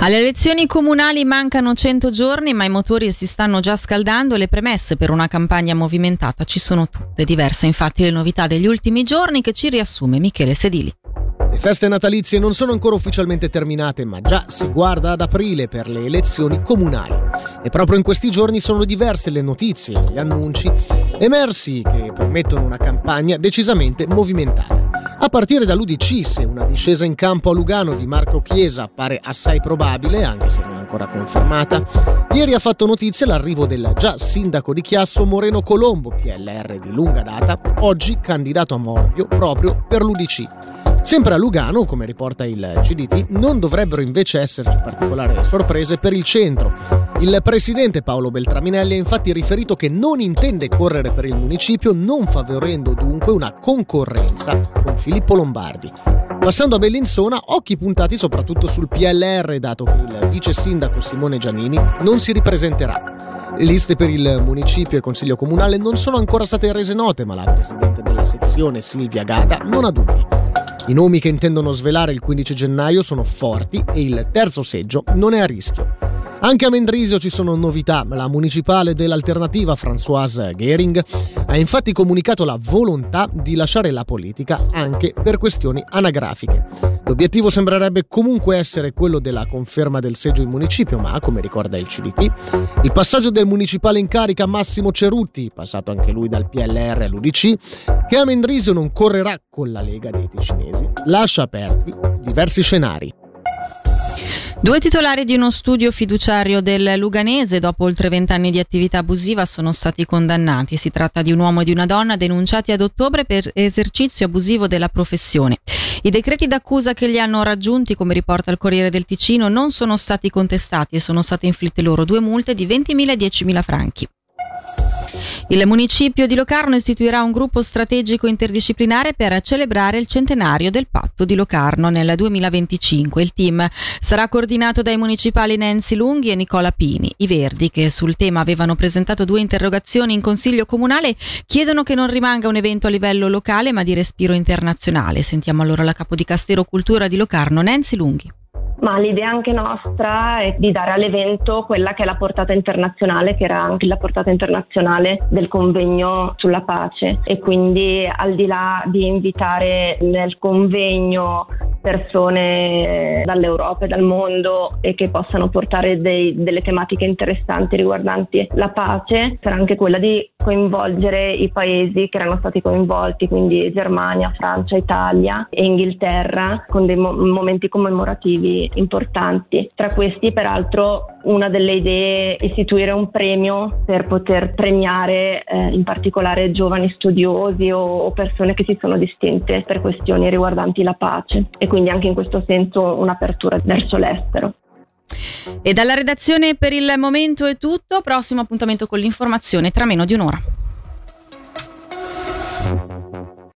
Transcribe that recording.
Alle elezioni comunali mancano 100 giorni, ma i motori si stanno già scaldando e le premesse per una campagna movimentata ci sono tutte. Diverse infatti le novità degli ultimi giorni che ci riassume Michele Sedili. Le feste natalizie non sono ancora ufficialmente terminate, ma già si guarda ad aprile per le elezioni comunali. E proprio in questi giorni sono diverse le notizie gli annunci emersi che permettono una campagna decisamente movimentata. A partire dall'UDC, se una discesa in campo a Lugano di Marco Chiesa appare assai probabile, anche se non ancora confermata, ieri ha fatto notizia l'arrivo del già sindaco di Chiasso Moreno Colombo, PLR di lunga data, oggi candidato a Morbio proprio per l'UDC. Sempre a Lugano, come riporta il CDT, non dovrebbero invece esserci particolari sorprese per il centro. Il presidente Paolo Beltraminelli ha infatti riferito che non intende correre per il municipio, non favorendo dunque una concorrenza con Filippo Lombardi. Passando a Bellinzona, occhi puntati soprattutto sul PLR, dato che il vice sindaco Simone Giannini non si ripresenterà. Le liste per il municipio e consiglio comunale non sono ancora state rese note, ma la presidente della sezione Silvia Gada non ha dubbi. I nomi che intendono svelare il 15 gennaio sono forti e il terzo seggio non è a rischio. Anche a Mendrisio ci sono novità. La municipale dell'alternativa Françoise Gehring ha infatti comunicato la volontà di lasciare la politica anche per questioni anagrafiche. L'obiettivo sembrerebbe comunque essere quello della conferma del seggio in municipio, ma come ricorda il CDT, il passaggio del municipale in carica Massimo Cerutti, passato anche lui dal PLR all'UDC, che a Mendrisio non correrà con la Lega dei Ticinesi, lascia aperti diversi scenari. Due titolari di uno studio fiduciario del Luganese, dopo oltre vent'anni di attività abusiva, sono stati condannati. Si tratta di un uomo e di una donna denunciati ad ottobre per esercizio abusivo della professione. I decreti d'accusa che li hanno raggiunti, come riporta il Corriere del Ticino, non sono stati contestati e sono state inflitte loro due multe di 20.000 e 10.000 franchi. Il municipio di Locarno istituirà un gruppo strategico interdisciplinare per celebrare il centenario del patto di Locarno nel 2025. Il team sarà coordinato dai municipali Nancy Lunghi e Nicola Pini. I Verdi, che sul tema avevano presentato due interrogazioni in Consiglio Comunale, chiedono che non rimanga un evento a livello locale ma di respiro internazionale. Sentiamo allora la capo di Castero Cultura di Locarno, Nancy Lunghi ma l'idea anche nostra è di dare all'evento quella che è la portata internazionale, che era anche la portata internazionale del convegno sulla pace. E quindi al di là di invitare nel convegno persone dall'Europa e dal mondo e che possano portare dei, delle tematiche interessanti riguardanti la pace, sarà anche quella di coinvolgere i paesi che erano stati coinvolti, quindi Germania, Francia, Italia e Inghilterra, con dei mo- momenti commemorativi importanti. Tra questi, peraltro, una delle idee è istituire un premio per poter premiare eh, in particolare giovani studiosi o, o persone che si sono distinte per questioni riguardanti la pace e quindi anche in questo senso un'apertura verso l'estero. E dalla redazione per il momento è tutto, prossimo appuntamento con l'informazione tra meno di un'ora.